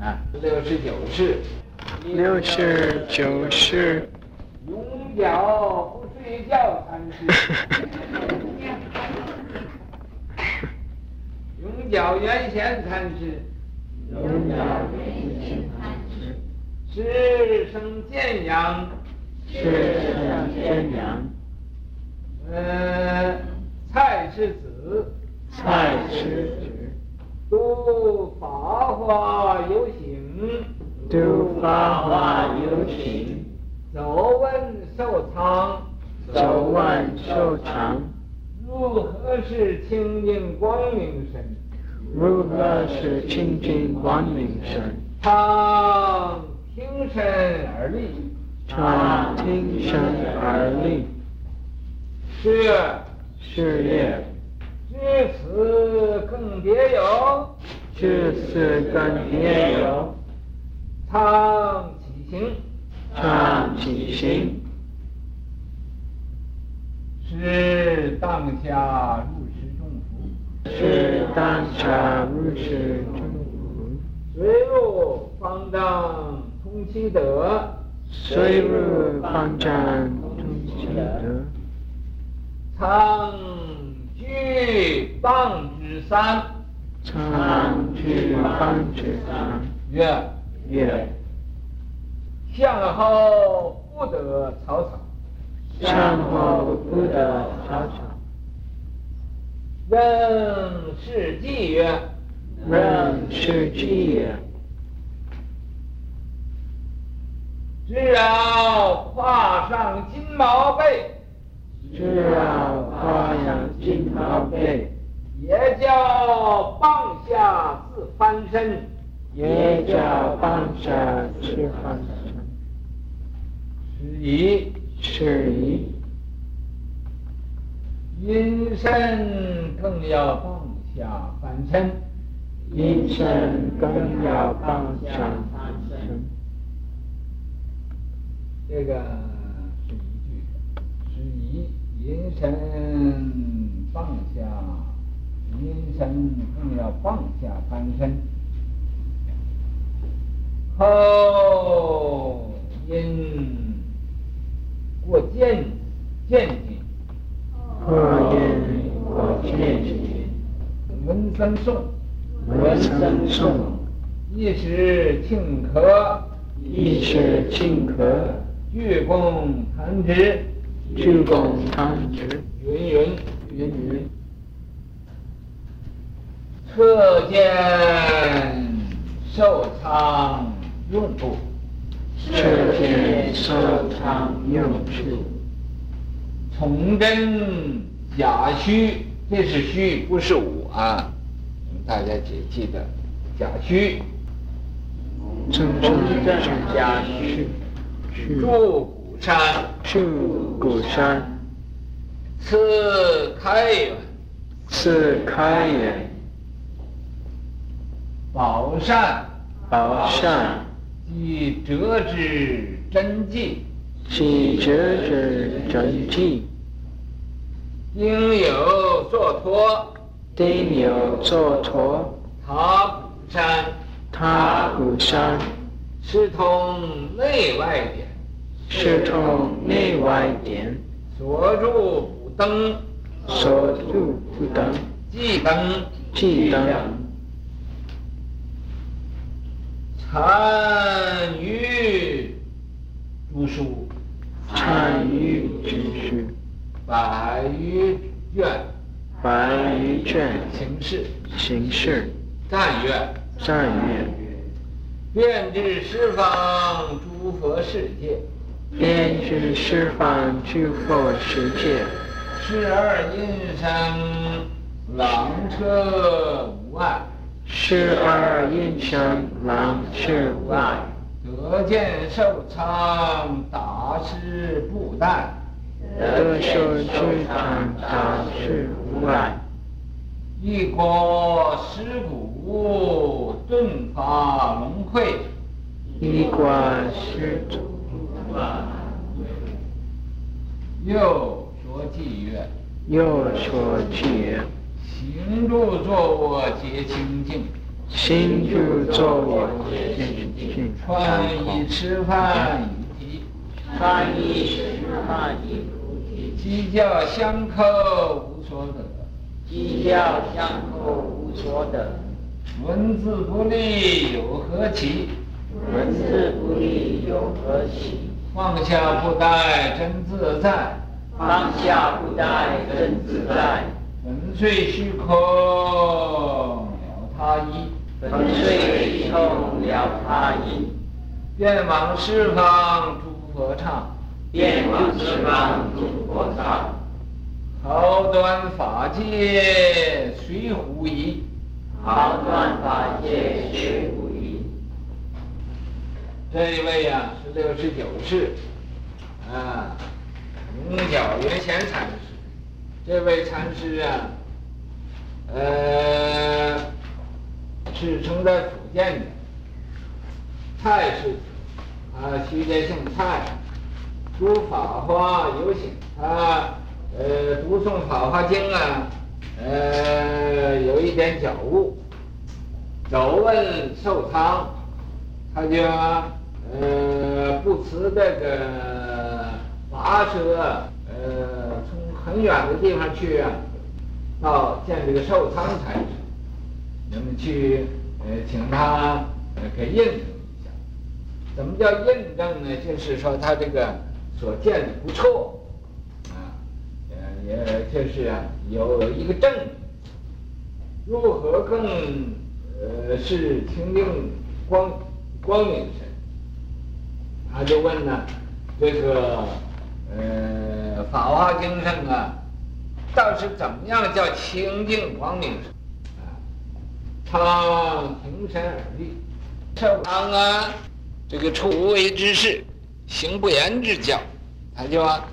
啊，六十九世，六十九世，永角不睡觉禅师，永角圆贤禅师，永角圆贤禅师，师生见阳，师生见阳，呃，蔡氏子，蔡氏子。度法华有形，度法华有形，走闻受藏，走闻受藏，如何是清净光明身？如何是清净光明身？常听身而立，常听身而立，是是也。至此更别有，至此更别有，唱起行，唱起行，是当下如是众福，是当下如是众福，随入方丈通其德，随入方丈通其德，常居棒之山，常去棒之山，曰曰向后不得草草，向后不得草草，仍是偈曰，仍是偈曰，只要跨上金毛背。只要跨上金毛背，也叫棒下自翻身，也叫棒下自翻身。是以，是以，阴身更要棒下翻身，阴身更要棒下翻身。这个以。阴身棒下，阴身更要放下翻身。后因过渐渐进，后因过渐进，闻僧诵，闻僧诵，一时顷刻，一时顷刻，鞠躬弹指。鞠躬弹指，云云云云，彻见受仓用处，彻见寿仓用处，崇真假虚，这是。虚，不是。我啊，大家记记得，假虚，崇真假虚，住。山。住鼓山，次开元，次开元，宝善，宝善，即折之真迹，即折之真迹，应有作托，应有作托，塔鼓山，塔鼓山，是通内外典。是通内外点，所住不登，所住不登，即登，即登。参与读书，参与着书，百余卷，百余卷。行事，行事。赞曰，赞曰，遍至十方诸佛世界。遍知十方诸佛世界，十二阴山廊车无碍，十二阴山廊车无碍，得见寿仓大师布袋，得受具堂大师无碍，一国十鼓顿发龙会，一国又说偈曰：又说偈曰：行住坐卧皆清净，心住坐卧皆清净穿衣吃饭以提，穿衣吃饭以菩提，鸡叫相扣无所得，鸡叫相扣无所得，文字不立有何奇？文字不立有何奇？放下不怠真自在，放下不怠真自在，粉碎虚空了他一，粉碎虚空了他一，愿往十方诸佛刹，愿往十方诸佛刹，毫断法界随乎一，毫断法界随。这一位呀、是六十九世，啊，永角元贤禅师。这位禅师啊，呃，是生在福建的，蔡氏，啊，徐家姓蔡，读法华有心，他呃读诵法华经啊，呃有一点觉悟，走问寿仓，他就。呃，不辞这个跋涉，呃，从很远的地方去啊，到见这个寿仓禅师，那么去呃请他呃给印证一下。怎么叫印证呢？就是说他这个所见的不错，啊，呃，也就是啊有一个证。如何更呃是清净光光明神？他就问呢，这个呃《法华经》上啊，倒是怎么样叫清净光明？啊，他平身而立，寿仓啊，这个处无为之事，行不言之教，他就啊，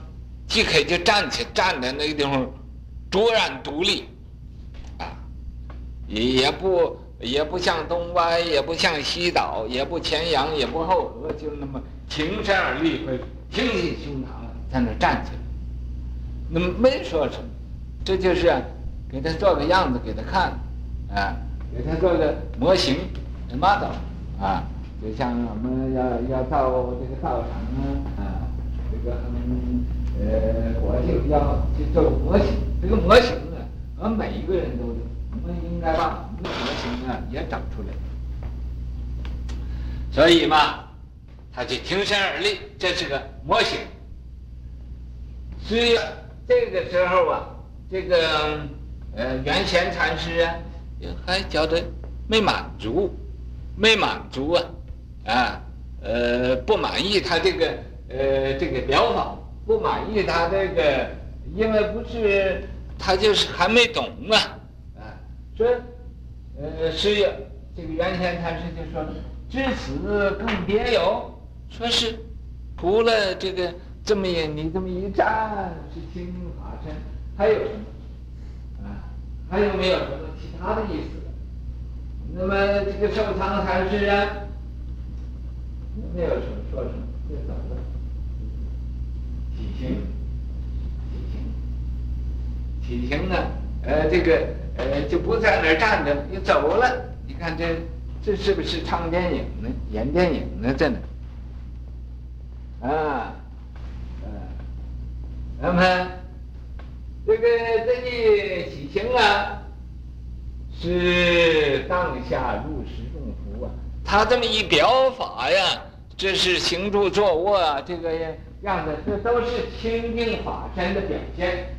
即可就站起，站在那个地方，卓然独立，啊，也不也不向东歪，也不向西倒，也不前仰，也不后合，就那么。挺身而立，挺起胸膛在那站起来，那么没说什么，这就是给他做个样子给他看，啊，给他做个模型，model，啊，就像我们要要造这个道场啊，这个呃，国际要去做模型，这个模型啊，我们每一个人都有，我们应该把我们的模型啊也整出来，所以嘛。他就挺身而立，这是个模型。所以这个时候啊，这个呃元贤禅师啊，还觉得没满足，没满足啊，啊呃不满意他这个呃这个表法，不满意他这个，因为不是他就是还没懂啊，啊说呃是这个元贤禅师就说，至此更别有。说是，除了这个这么一你这么一站是清净法身，还有什么？啊，还有没有什么其他的意思？那么这个寿仓禅师啊，没有什么说什么就走了。起行，起行，起行呢？呃，这个呃就不在那儿站着，就走了。你看这这是不是唱电影呢？演电影呢？在那。啊，嗯，那么这个这一起行啊，是当下入时中伏啊。他这么一表法呀，这是行住坐卧啊，这个样子，这都是清净法身的表现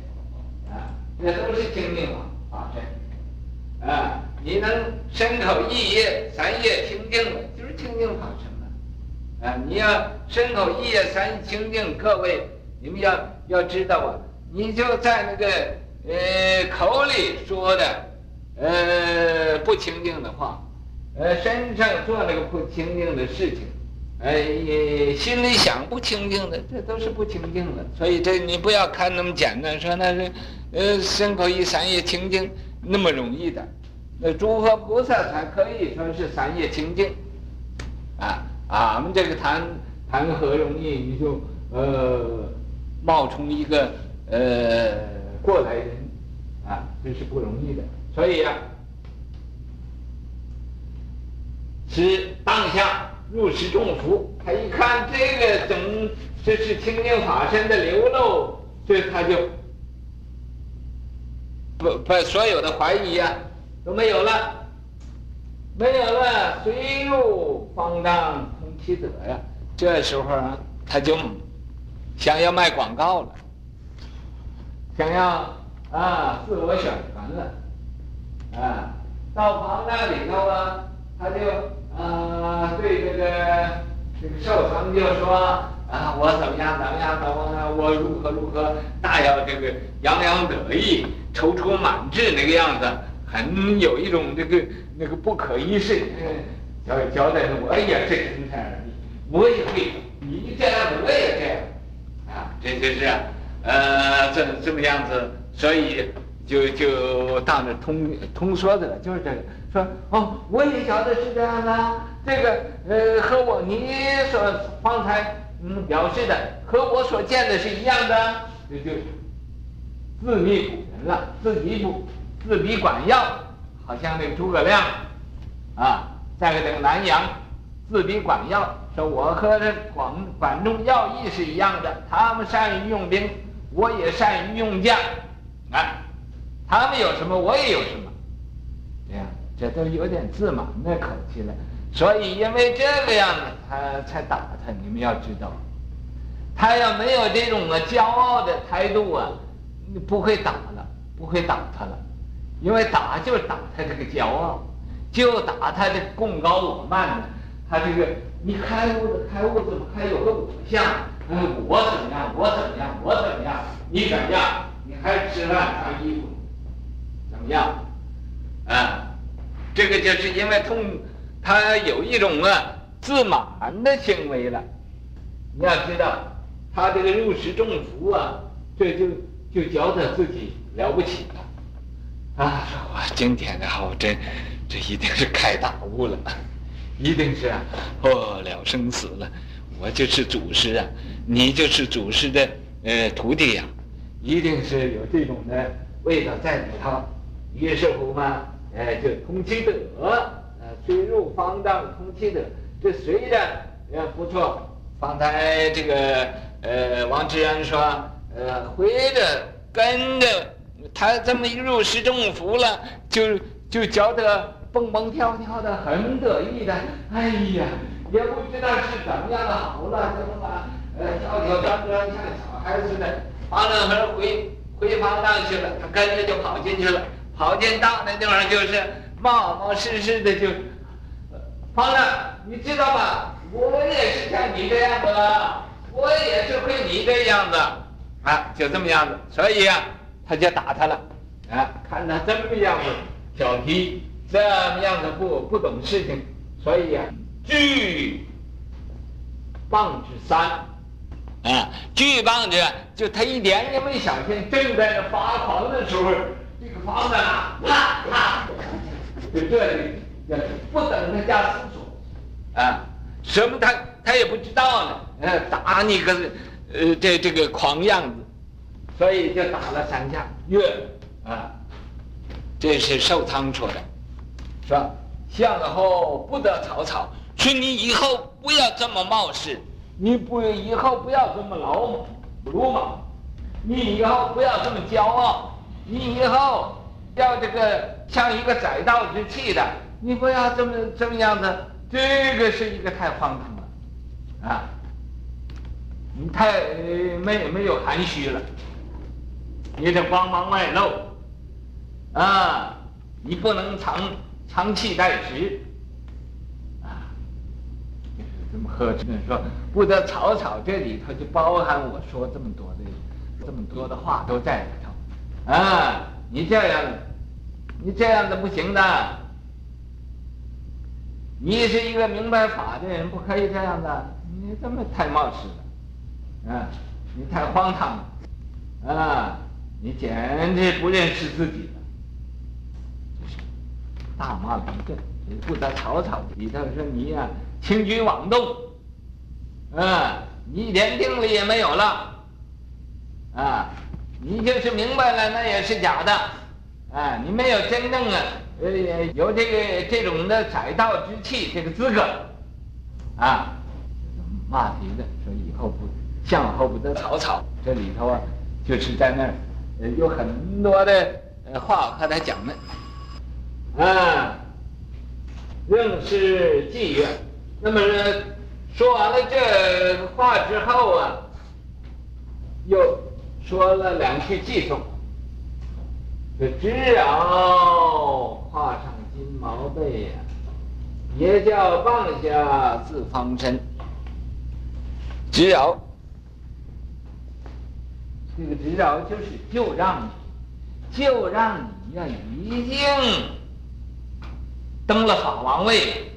啊，这都是清净法法身啊。你能身口意业三业清净，就是清净法身。啊，你要身口意业三清净，各位你们要要知道啊，你就在那个呃口里说的呃不清净的话，呃身上做那个不清净的事情，呃心里想不清净的，这都是不清净的。所以这你不要看那么简单，说那是呃身口意三业清净那么容易的，那诸佛菩萨才可以说是三业清净，啊。啊，我们这个谈谈何容易？你就呃冒充一个呃过来人，啊，这是不容易的。所以呀、啊，是当下如释重负。他一看这个整，这是清净法身的流露，所以他就不把所有的怀疑呀、啊、都没有了，没有了，随入方丈其德呀。这时候啊，他就想要卖广告了，想要啊自我宣传了，啊，到方丈里头啊，他就啊对这个这个寿堂就说啊，我怎么样怎么样怎么样，我如何如何，大要这个洋洋得意、踌躇满志那个样子，很有一种这个那个不可一世，要交代我，哎呀，这真是。我也会，你这样子我也这样，啊，这就是，呃，这这么样子，所以就就到那通通说的了，就是这个，说哦，我也晓得是这样的，这个呃和我你所方才嗯表示的和我所见的是一样的，这就自立古人了，自己不自比管要，好像那个诸葛亮，啊，在这个南阳自比管要。说我和这管管仲要义是一样的，他们善于用兵，我也善于用将，啊，他们有什么，我也有什么，这样，这都有点自满的口气了。所以因为这个样子，他才打他。你们要知道，他要没有这种啊骄傲的态度啊，不会打了，不会打他了，因为打就打他这个骄傲，就打他的贡高我慢的，他这个。你开悟的开悟怎么还有个我相？嗯，我怎么样？我怎么样？我怎么样？你怎么样？你还吃饭穿衣服？怎么样？啊，这个就是因为痛，他有一种啊自满的行为了。你要知道，他这个入释重负啊，这就就觉得自己了不起了。啊，我今天的好真，这一定是开大悟了。一定是啊，哦，了生死了，我就是祖师啊，你就是祖师的呃徒弟呀，一定是有这种的味道在里头。于是乎嘛，哎，就通其德，呃，随入方丈通其德。这虽然呃不错，方才这个呃王志安说，呃，回着跟着他这么一入释重负了，就就觉得。蹦蹦跳跳的，很得意的。哎呀，也不知道是怎么样的好了，怎么把呃跳跳转转像小孩似的。方丈和回回方丈去了，他跟着就跑进去了。跑进到那地方就是冒冒失失的就。方丈，你知道吗？我也是像你这样子的，我也是会你这样子啊，就这么样子。所以啊，他就打他了。啊，看他这么样子调皮。这么样的不不懂事情，所以、啊，巨棒之三，啊，巨棒子就他一点也没小心，正在那发狂的时候，这个房子啊，啪啪，就这里不等他家思索，啊，什么他他也不知道呢，打你个，呃，这这个狂样子，所以就打了三下，月，啊，这是寿汤说的。说向后不得草草，说你以后不要这么冒失，你不以后不要这么鲁莽，鲁莽，你以后不要这么骄傲，你以后要这个像一个载道之器的，你不要这么这么样子，这个是一个太荒唐了，啊，你太没没有含蓄了，你这光芒外露，啊，你不能藏。长气待时，啊，这么呵斥说不得草草，这里头就包含我说这么多的这么多的话都在里头，啊，你这样，你这样子不行的，你是一个明白法的人，不可以这样的，你这么太冒失了，啊，你太荒唐了，啊，你简直不认识自己。大骂了一顿，不得草草里头说你呀、轻举妄动，啊，你一点定力也没有了，啊，你就是明白了那也是假的，啊，你没有真正啊呃有这个这种的载道之气这个资格，啊，骂题的说以后不向后不得草草，这里头啊就是在那儿，呃有很多的呃话和他讲的，啊，仍是妓院，那么说完了这话之后啊，又说了两句偈颂。这知扰跨上金毛背呀，也叫棒下自方身。知扰，这个知扰就是就让你，就让你呀，已经登了法王位，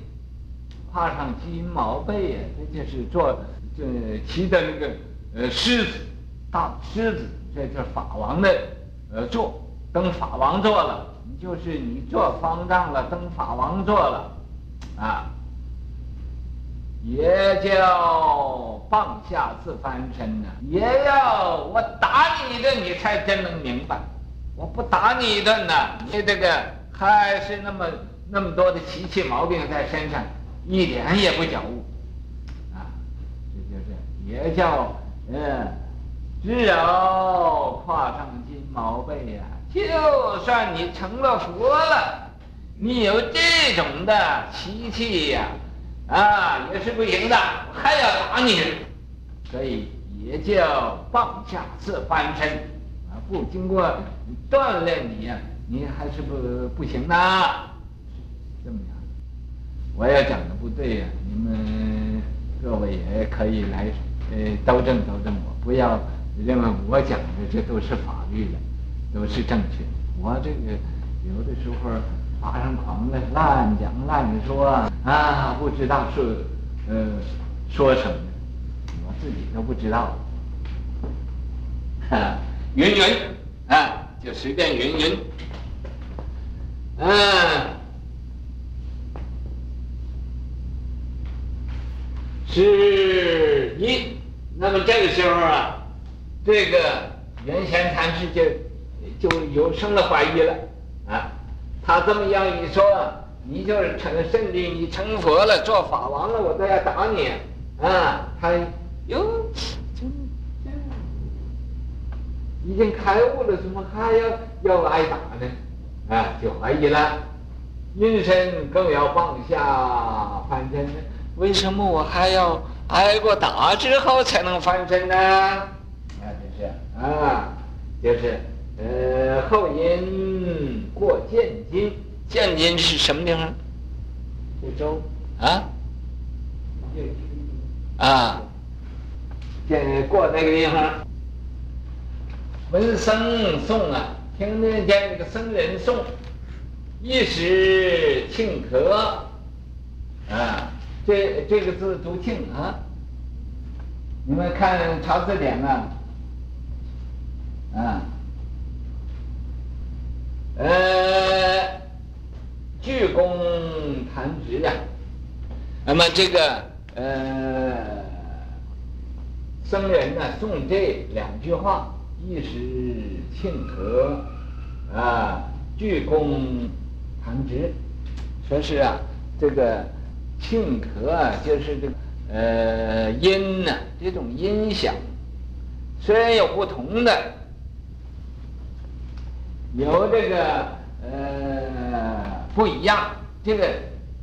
跨上金毛背呀，这就是做这骑的那个呃狮子，大狮子，这就是法王的呃座。登法王座了，就是你做方丈了，登法王座了，啊，也叫放下自翻身呐，也要我打你一顿，你才真能明白。我不打你一顿呢，你这个还是那么那么多的奇气毛病在身上，一点也不觉悟，啊，这就是也叫嗯，只有跨上金毛背呀。就算你成了佛了，你有这种的奇气呀，啊，也是不行的，还要打你，所以也叫放下自翻身，啊，不经过锻炼你呀，你还是不不行的，我要讲的不对呀，你们各位也可以来呃纠正纠正我，不要认为我讲的这都是法律的。都是正确的，我这个有的时候发上狂来，乱讲乱说啊，不知道说呃说什么，我自己都不知道。啊，云云啊，就随便云云。嗯、是一。那么这个时候啊，这个原先禅师就。就有生了怀疑了，啊，他这么样一说，你就是成甚至你成佛了，做法王了，我都要打你，啊，他哟，已经开悟了，怎么还要要挨打呢？啊，就怀疑了，阴身更要放下翻身呢？为什么我还要挨过打之后才能翻身呢？啊，就是啊，就是。呃，后因过建津，建津是什么地方？贵州啊？啊，见过那个地方，闻僧诵啊，听得见那个僧人诵，一时顷刻，啊，这这个字读庆啊，你们看查字典啊，啊。呃，鞠躬弹指呀。那么这个呃，僧人呢诵这两句话，一时顷刻啊，鞠躬弹指，说是啊，这个顷刻啊，就是这个呃音呢，这种音响虽然有不同的。有这个呃不一样，这个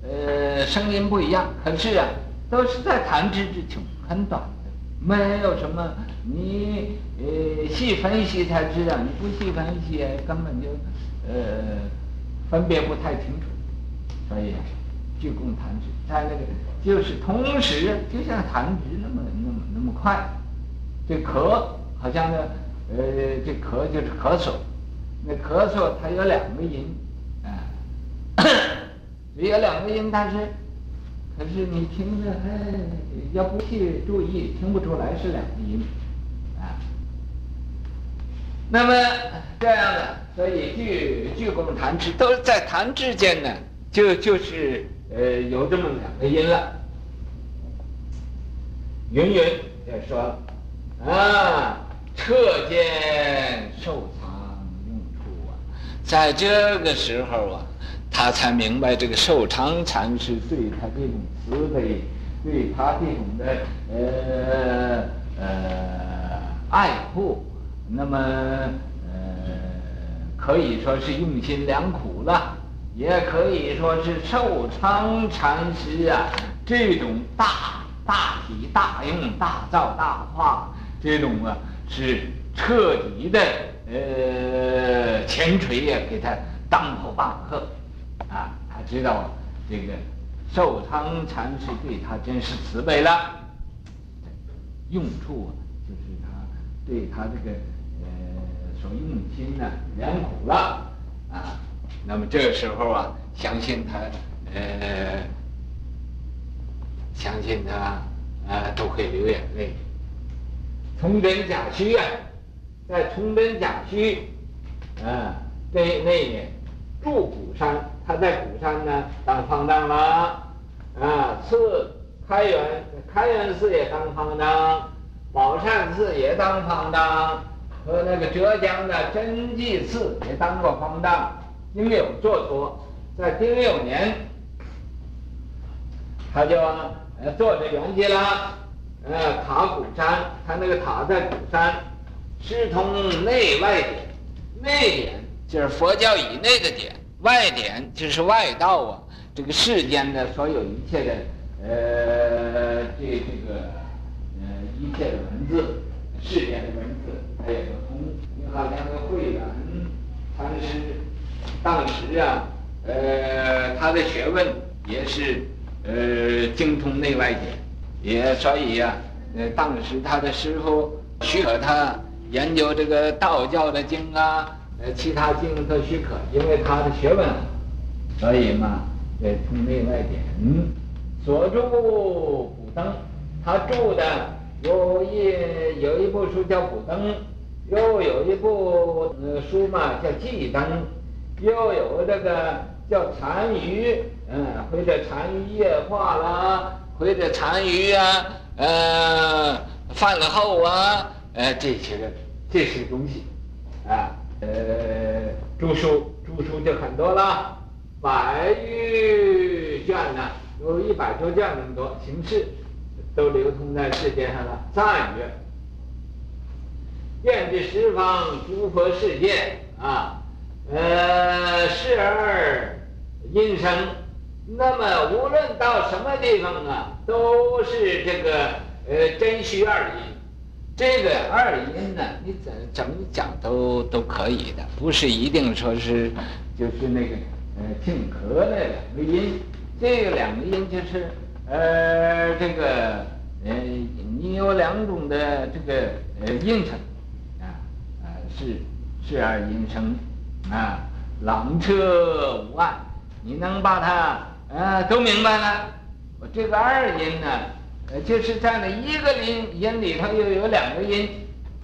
呃声音不一样，可是啊，都是在弹指之中，很短的，没有什么你呃细分析才知道，你不细分析根本就呃分别不太清楚，所以鞠躬弹指，在那个就是同时就像弹指那么那么那么快，这咳好像呢呃这咳就是咳嗽。那咳嗽，它有两个音，啊，有两个音，但是，可是你听着，哎，要不去注意，听不出来是两个音，啊。那么这样的，所以鞠鞠躬弹指都在弹指间呢，就就是呃有这么两个音了。云云也说了，啊，彻见受。在这个时候啊，他才明白这个寿昌禅师对他这种慈悲，对他这种的呃呃爱护，那么呃可以说是用心良苦了，也可以说是寿昌禅师啊这种大大体大用大造大化这种啊是彻底的呃前锤呀，给他当头棒喝。啊，他知道这个寿昌禅师对他真是慈悲了，用处啊，就是他对他这个呃所用心呢良苦了啊。那么这个时候啊，相信他呃，相信他啊都会流眼泪。崇祯甲戌啊，在崇祯甲戌啊那那一年住古山。他在古山呢当方丈了，啊，次开元开元寺也当方丈，宝善寺也当方丈，和那个浙江的真济寺也当过方丈。丁酉做托，在丁酉年，他就呃坐着圆寂了，呃塔古山，他那个塔在古山，师通内外典，内典就是佛教以内的典。外典就是外道啊，这个世间的所有一切的，呃，这这个，呃，一切的文字，世间的文字，它也都通。你好像那个慧远禅师，当时啊，呃，他的学问也是，呃，精通内外典，也所以呀、啊，呃，当时他的师傅许可他研究这个道教的经啊。呃，其他经都许可，因为他的学问，所以嘛，呃，通内外典。所著古灯，他着的有一有一部书叫古灯，又有一部呃书嘛叫计灯，又有这个叫残余，嗯，或者残余液化了，或者残余啊，呃，饭后啊，呃，这些个这些东西，啊。呃，著书著书就很多了，百余卷呢，有一百多卷那么多，形式都流通在世界上了。赞曰：遍知十方诸佛世界啊，呃，是而因生。那么无论到什么地方啊，都是这个呃真虚二因。这个二因呢，你怎怎么讲都都可以的，不是一定说是，就是那个呃听和那两个音，这个两个音就是呃这个呃你有两种的这个呃因成啊啊是是二因生啊，朗彻无碍，你能把它啊都明白了，我这个二音呢。呃，就是在那一个音音里头又有两个音，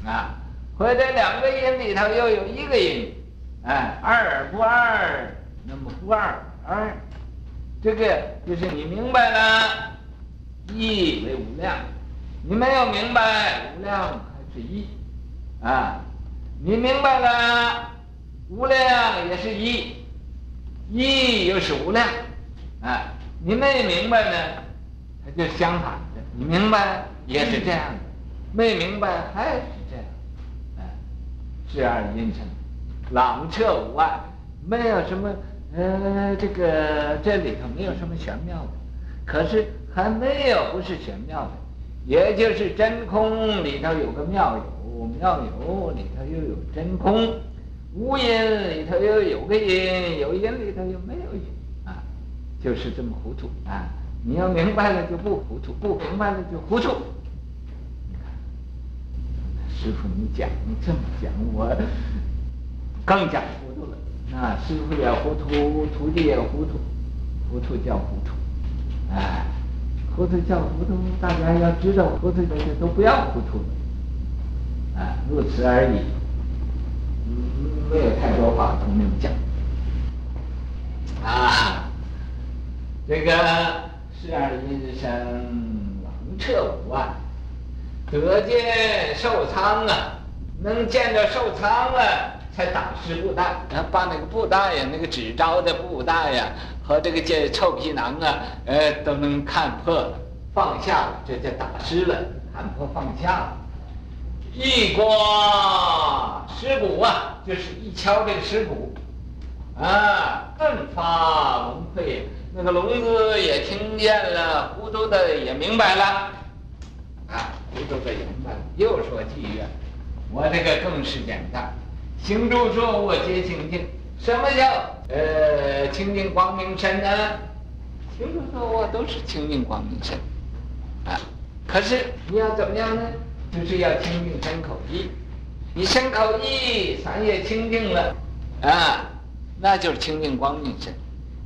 啊，或者两个音里头又有一个音，哎，二不二，那么不二二，这个就是你明白了，一为无量，你没有明白无量还是一，啊，你明白了，无量也是一，一又是无量，啊，你没明白呢，它就相反的。你明白也是这样的，没明白还是这样，哎，是二因成，朗彻无碍，没有什么，呃，这个这里头没有什么玄妙的，可是还没有不是玄妙的，也就是真空里头有个妙有，妙有里头又有真空，无因里头又有个因，有因里头又没有因，啊，就是这么糊涂啊。你要明白了就不糊涂，不明白了就糊涂。师傅你讲你这么讲，我更加糊涂了。那师傅也糊涂，徒弟也糊涂，糊涂叫糊涂。哎，糊涂叫糊涂，大家要知道，糊涂这些都不要糊涂了。啊，如此而已。嗯，没有太多话都没有讲。啊，这个。十二因生，朗彻无碍，得见寿昌啊，能见着寿昌啊，才打湿布袋，把那个布袋呀，那个纸招的布袋呀，和这个这臭皮囊啊，呃，都能看破放下了，这叫打湿了，看破放下了。一刮尸骨啊，就是一敲这个尸骨，啊，顿发聋窥，那个聋子也听见了，糊涂的也明白了，啊，糊涂的也明白了。又说妓院，我这个更是简单，行住坐卧皆清净。什么叫呃清净光明身呢？行住坐卧都是清净光明身，啊，可是你要怎么样呢？就是要清净身口意，你身口意三也清净了，啊，那就是清净光明身。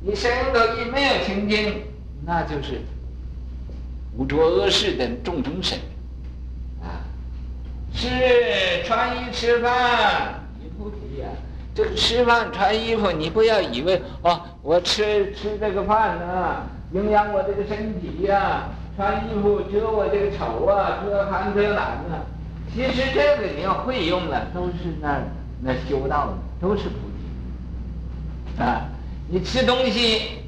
你身口意没有清净，那就是污浊恶世的众生身，啊，是穿衣吃饭，你不提呀，这个吃饭穿衣服，你不要以为哦，我吃吃这个饭呢，营养我这个身体呀。穿衣服遮我这个丑啊，遮寒遮冷啊。其实这个你要会用了，都是那那修道的，都是菩提啊。你吃东西，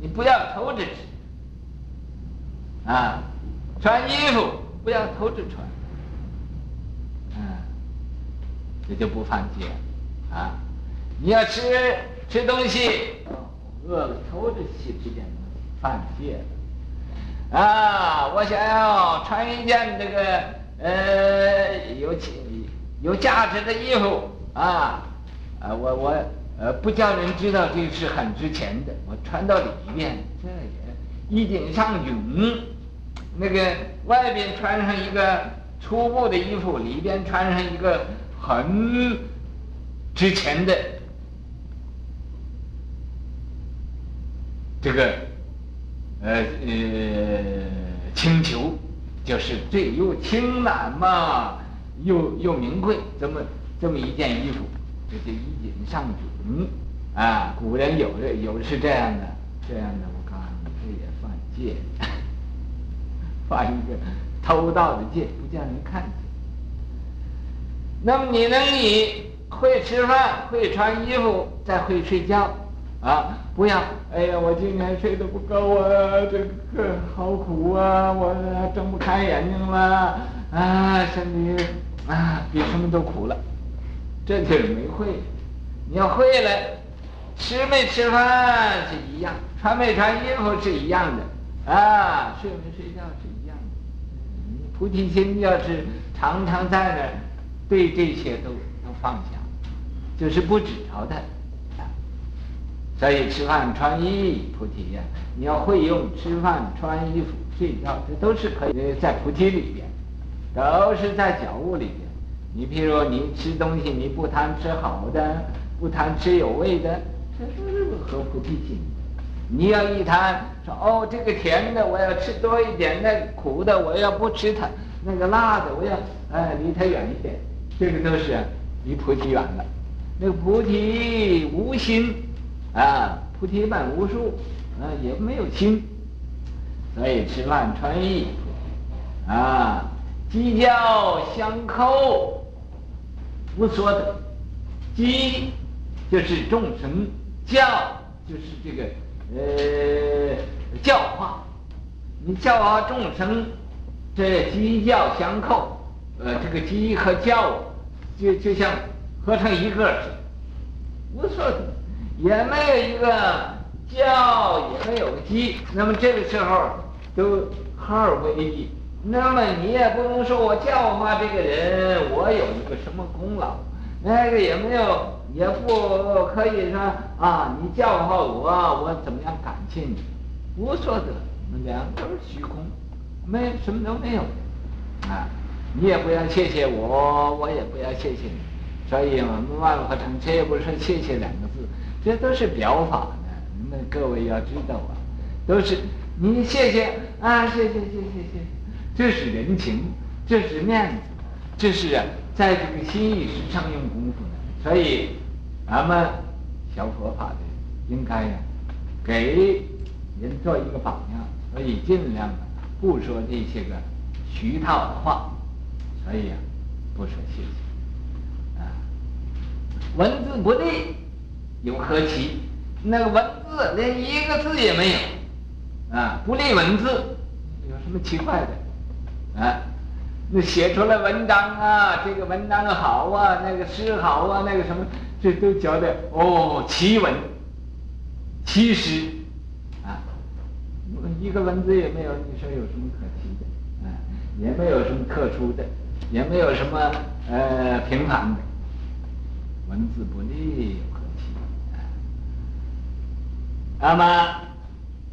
你不要偷着吃啊。穿衣服不要偷着穿，啊，这就不犯戒啊。你要吃吃东西，饿了偷着吃这点东西，犯戒了。啊，我想要穿一件这个呃有钱有价值的衣服啊，啊，我我呃不叫人知道这是很值钱的，我穿到里面，这也衣锦上臃，那个外边穿上一个粗布的衣服，里边穿上一个很值钱的这个。呃呃，青裘就是最又轻懒嘛，又又名贵，这么这么一件衣服，这就衣锦上臃啊！古人有的有是这样的，这样的我告诉你，这也犯戒，犯一个偷盗的戒，不叫人看见。那么你能以会吃饭、会穿衣服，再会睡觉。啊，不要！哎呀，我今年睡得不够啊，这个好苦啊，我睁不开眼睛了，啊，身体啊比什么都苦了，这就是没会。你要会了，吃没吃饭是一样，穿没穿衣服是一样的，啊，睡没睡觉是一样的。你菩提心要是常常在那儿，对这些都都放下，就是不执着的。所以吃饭穿衣菩提呀，你要会用吃饭穿衣服睡觉，这都是可以在菩提里边，都是在觉悟里边。你譬如你吃东西，你不贪吃好的，不贪吃有味的，这都是合菩提心。你要一贪说哦，这个甜的我要吃多一点，那个苦的我要不吃它，那个辣的我要哎离它远一点，这个都是离菩提远了。那个菩提无心。啊，菩提本无树，啊，也没有心，所以吃饭穿衣，啊，鸡叫相扣，无所得。鸡就是众生，叫就是这个呃教化，你教化众生，这鸡叫相扣，呃，这个鸡和叫就就像合成一个，无所得。也没有一个教，也没有个鸡，那么这个时候都合二为一。那么你也不能说我教化这个人，我有一个什么功劳，那个也没有，也不可以说啊，你教化我，我怎么样感谢你？无所得，两个都是虚空，没什么都没有啊。你也不要谢谢我，我也不要谢谢你。所以我们万法成，这也不是谢谢两个字。这都是表法的，你们各位要知道啊，都是你谢谢啊，谢谢谢谢谢，这是人情，这是面子，这是啊，在这个心意识上用功夫的。所以，咱们学佛法的应该呀，给人做一个榜样，所以尽量不说这些个虚套的话，所以啊，不说谢谢啊，文字不利，有何奇？那个文字连一个字也没有，啊，不利文字，有什么奇怪的？啊，那写出来文章啊，这个文章好啊，那个诗好啊，那个什么，这都觉得哦奇文，奇诗，啊，一个文字也没有，你说有什么可奇的？啊，也没有什么特殊的，也没有什么呃平凡的，文字不利。那么，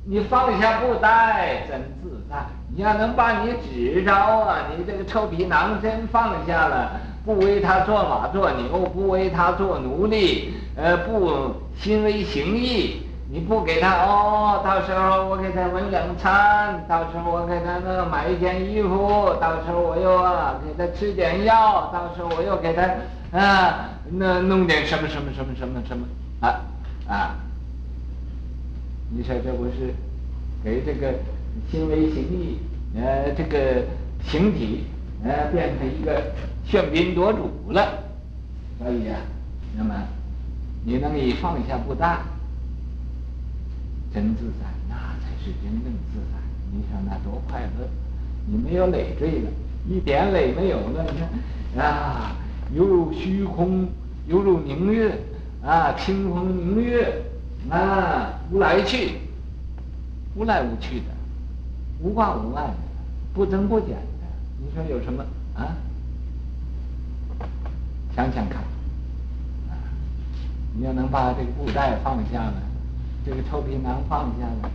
你放下布袋真自在。你要能把你执着啊，你这个臭皮囊真放下了，不为他做马做牛，不为他做奴隶，呃，不心为形役，你不给他哦，到时候我给他温两餐，到时候我给他那买一件衣服，到时候我又啊给他吃点药，到时候我又给他啊那弄点什么什么什么什么什么啊啊。你说这不是给这个心为形意，呃，这个形体呃变成一个喧宾夺主了，所以啊，那么你能以放下布袋，真自在，那才是真正自在。你说那多快乐！你没有累赘了，一点累没有了。你看啊，犹如虚空，犹如明月啊，清风明月。啊，无来去，无来无去的，无挂无碍的，不增不减的，你说有什么啊？想想看，你要能把这个布袋放下了，这个臭皮囊放下了，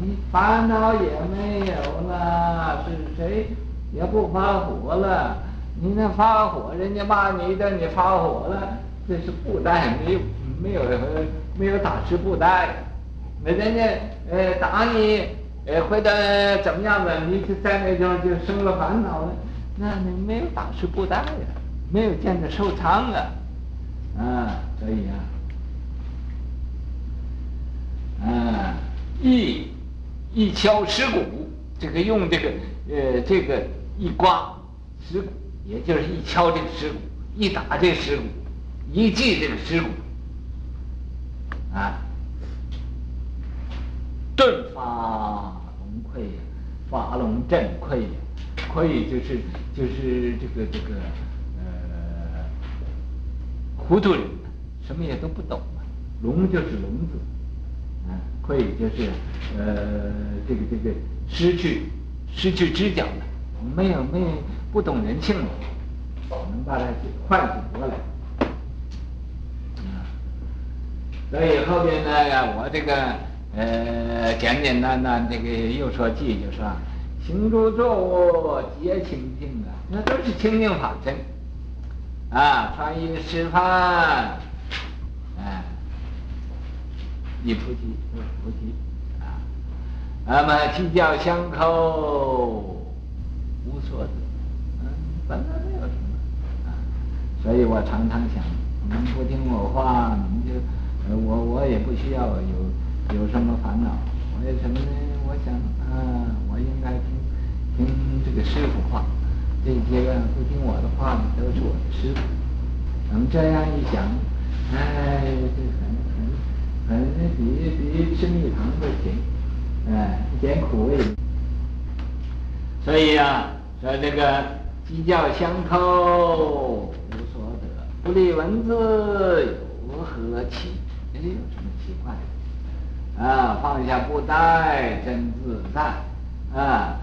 你烦恼也没有了，是谁也不发火了？你那发火，人家骂你的，你发火了，这是布袋没有没有。没有打吃布袋，那人家呃打你，呃或者怎么样的，你就在那地方就生了烦恼了。那你没有打吃布袋呀，没有见着受伤啊，啊，所以啊，啊，一一敲石鼓，这个用这个呃这个一刮石鼓，也就是一敲这个石鼓，一打这个石鼓，一记这个石鼓。啊，顿发龙溃呀，发龙震溃呀，溃就是就是这个这个呃糊涂人，什么也都不懂啊。龙就是聋子，啊，溃就是呃这个这个失去失去知觉了，没有没有不懂人性了，我们把它唤醒过来。所以后边呢，我这个呃简简单单这个又说记，就说行住坐卧皆清净啊，那都是清净法身啊。穿衣吃饭，哎，一菩提，二菩提啊。那么计较相扣，无所得，嗯，本来没有什么啊。所以我常常想，你们不听我话，你们就。我我也不需要有有什么烦恼，为什么呢？我想啊，我应该听听这个师傅话，这些个不听我的话的都是我的师父。那么这样一想，哎，这很很很比比吃蜜糖都甜，哎，一点苦味。所以啊，说这个鸡叫相扣无所得，不立文字有何奇？有什么奇怪的？啊，放下布袋真自在，啊，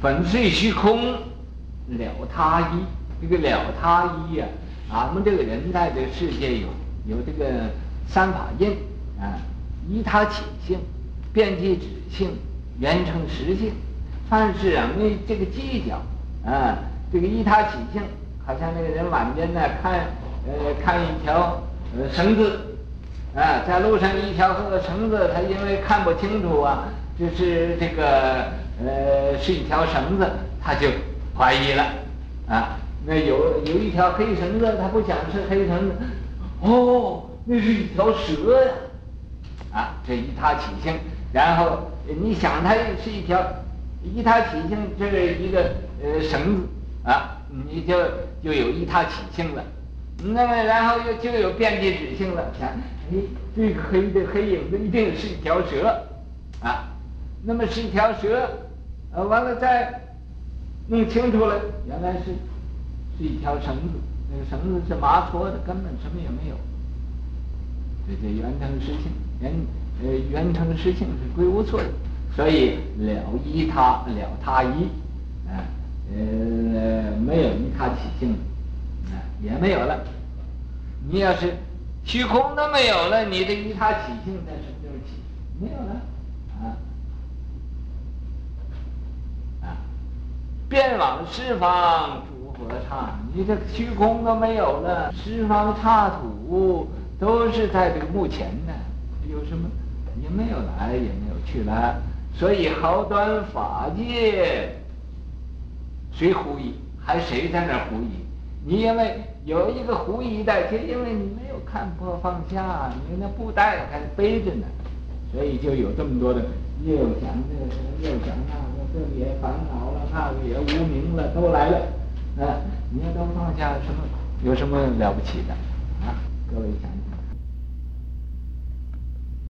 粉碎虚空了他一，这个了他一呀，俺们这个人在这个世界有有这个三法印啊，依他起性，遍计止性，原成实性。凡是啊，没这个计较啊，这个依他起性，好像那个人晚间呢看呃看一条呃绳子。啊，在路上一条绳子，他因为看不清楚啊，就是这个呃是一条绳子，他就怀疑了啊。那有有一条黑绳子，他不想是黑绳子，哦，那是一条蛇呀！啊，这一他起性，然后你想它是一条一他起性，这是一个呃绳子啊，你就就有一他起性了。那么然后又就有边际指性了，想，哎，这个黑的黑影子一定是一条蛇，啊，那么是一条蛇，呃，完了再弄清楚了，原来是是一条绳子，那个绳子是麻搓的，根本什么也没有。这这圆成实性，圆呃圆成实性是归无错的，所以了依他了他依，啊呃没有依他起性，啊也没有了。你要是虚空都没有了，你的一他起性在什么时候起？没有了，啊啊遍往十方诸佛刹，你这虚空都没有了，十方刹土。都是在这个目前呢，有什么也没有来，也没有去了，所以毫端法界，谁呼疑？还谁在那呼疑？你因为有一个狐疑的，就因为你没有看破放下，你那布袋还背着呢，所以就有这么多的又想这个，又想那个，这个也烦恼了，那个也无名了，都来了，啊，你要都放下什么？有什么了不起的？啊，各位想